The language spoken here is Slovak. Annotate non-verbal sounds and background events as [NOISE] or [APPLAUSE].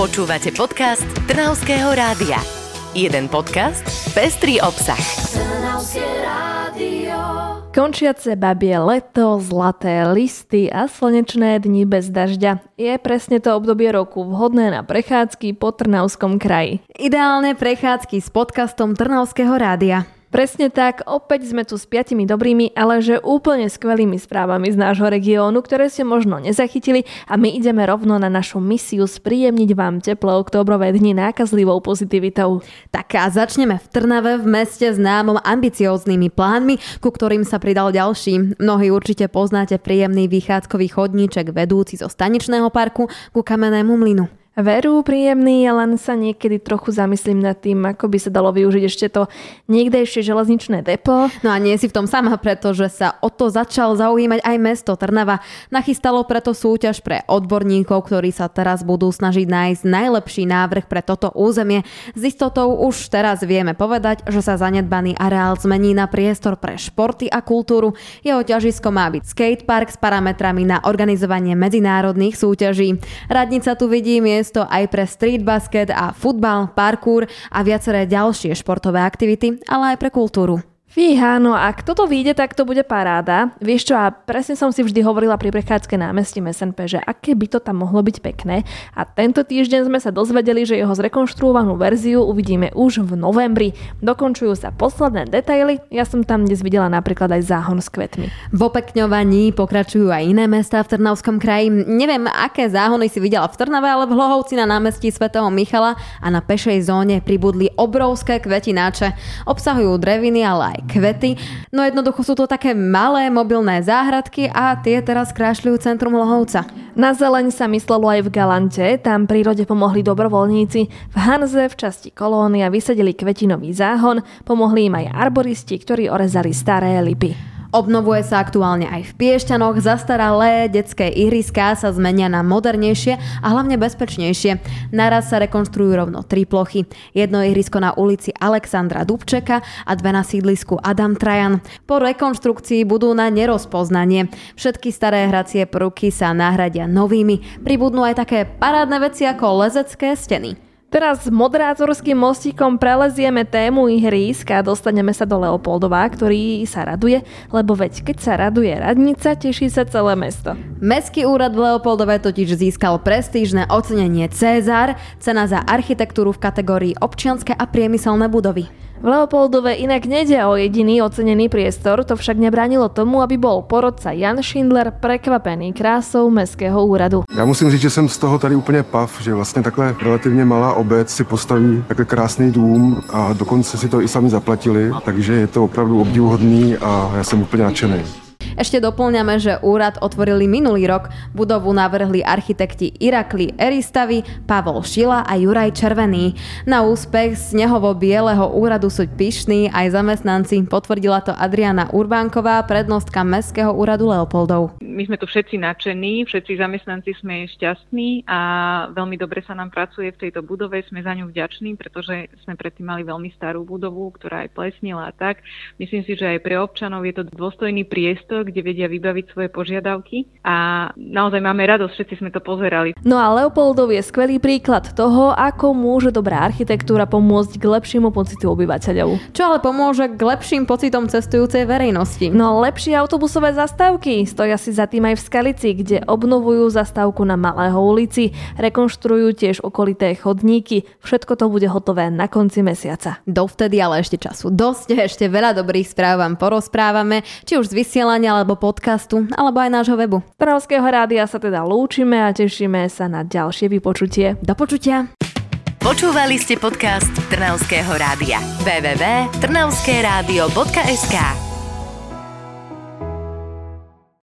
Počúvate podcast Trnavského rádia. Jeden podcast, pestrý obsah. Končiace babie leto, zlaté listy a slnečné dni bez dažďa je presne to obdobie roku vhodné na prechádzky po Trnavskom kraji. Ideálne prechádzky s podcastom Trnavského rádia. Presne tak, opäť sme tu s piatimi dobrými, ale že úplne skvelými správami z nášho regiónu, ktoré ste možno nezachytili a my ideme rovno na našu misiu spríjemniť vám teplé oktobrové dni nákazlivou pozitivitou. Tak a začneme v Trnave, v meste známom ambicióznymi plánmi, ku ktorým sa pridal ďalší. Mnohí určite poznáte príjemný vychádzkový chodníček vedúci zo staničného parku ku kamennému mlynu. Veru príjemný, len sa niekedy trochu zamyslím nad tým, ako by sa dalo využiť ešte to niekdejšie železničné depo. No a nie si v tom sama, pretože sa o to začal zaujímať aj mesto Trnava. Nachystalo preto súťaž pre odborníkov, ktorí sa teraz budú snažiť nájsť najlepší návrh pre toto územie. S istotou už teraz vieme povedať, že sa zanedbaný areál zmení na priestor pre športy a kultúru. Jeho ťažisko má byť skatepark s parametrami na organizovanie medzinárodných súťaží. Radnica tu vidí miesto aj pre street basket a futbal, parkour a viaceré ďalšie športové aktivity, ale aj pre kultúru. Fíha, no ak toto vyjde, tak to bude paráda. Vieš čo, a presne som si vždy hovorila pri prechádzke námestí SNP, že aké by to tam mohlo byť pekné. A tento týždeň sme sa dozvedeli, že jeho zrekonštruovanú verziu uvidíme už v novembri. Dokončujú sa posledné detaily, ja som tam dnes videla napríklad aj záhon s kvetmi. V opekňovaní pokračujú aj iné mesta v Trnavskom kraji. Neviem, aké záhony si videla v Trnave, ale v Hlohovci na námestí svätého Michala a na pešej zóne pribudli obrovské kvetináče. Obsahujú dreviny, ale aj kvety. No jednoducho sú to také malé mobilné záhradky a tie teraz krášľujú centrum Lohovca. Na zeleň sa myslelo aj v Galante, tam prírode pomohli dobrovoľníci. V Hanze v časti kolónia vysadili kvetinový záhon, pomohli im aj arboristi, ktorí orezali staré lipy. Obnovuje sa aktuálne aj v Piešťanoch, zastaralé detské ihriská sa zmenia na modernejšie a hlavne bezpečnejšie. Naraz sa rekonstruujú rovno tri plochy. Jedno ihrisko na ulici Alexandra Dubčeka a dve na sídlisku Adam Trajan. Po rekonštrukcii budú na nerozpoznanie. Všetky staré hracie prvky sa nahradia novými. Pribudnú aj také parádne veci ako lezecké steny. Teraz s moderátorským mostíkom prelezieme tému ihrísk a dostaneme sa do Leopoldova, ktorý sa raduje, lebo veď keď sa raduje radnica, teší sa celé mesto. Mestský úrad v Leopoldove totiž získal prestížne ocenenie Cezar, cena za architektúru v kategórii občianske a priemyselné budovy. V Leopoldove inak nejde o jediný ocenený priestor, to však nebránilo tomu, aby bol porodca Jan Schindler prekvapený krásou Mestského úradu. Já musím říct, že jsem z toho tady úplně pav, že vlastně takhle relativně malá obec si postaví takhle krásný dům a dokonce si to i sami zaplatili, takže je to opravdu obdivuhodný a já jsem úplně nadšený. Ešte doplňame, že úrad otvorili minulý rok. Budovu navrhli architekti Irakli Eristavi, Pavol Šila a Juraj Červený. Na úspech z nehovo-bieleho úradu sú pyšní aj zamestnanci. Potvrdila to Adriana Urbánková, prednostka Mestského úradu Leopoldov. My sme tu všetci nadšení, všetci zamestnanci sme šťastní a veľmi dobre sa nám pracuje v tejto budove. Sme za ňu vďační, pretože sme predtým mali veľmi starú budovu, ktorá aj plesnila a tak. Myslím si, že aj pre občanov je to dôstojný priestor, kde vedia vybaviť svoje požiadavky a naozaj máme radosť, všetci sme to pozerali. No a Leopoldov je skvelý príklad toho, ako môže dobrá architektúra pomôcť k lepšiemu pocitu obyvateľov. Čo ale pomôže k lepším pocitom cestujúcej verejnosti? No lepšie autobusové zastávky stoja si za tým aj v Skalici, kde obnovujú zastávku na Malého ulici, rekonštruujú tiež okolité chodníky. Všetko to bude hotové na konci mesiaca. Dovtedy ale ešte času dosť, [LAUGHS] ešte veľa dobrých správ vám porozprávame, či už z vysielania alebo podcastu, alebo aj nášho webu. Z Trnavského rádia sa teda lúčime a tešíme sa na ďalšie vypočutie. Do počutia. Počúvali ste podcast Trnavského rádia. www.trnavskeradio.sk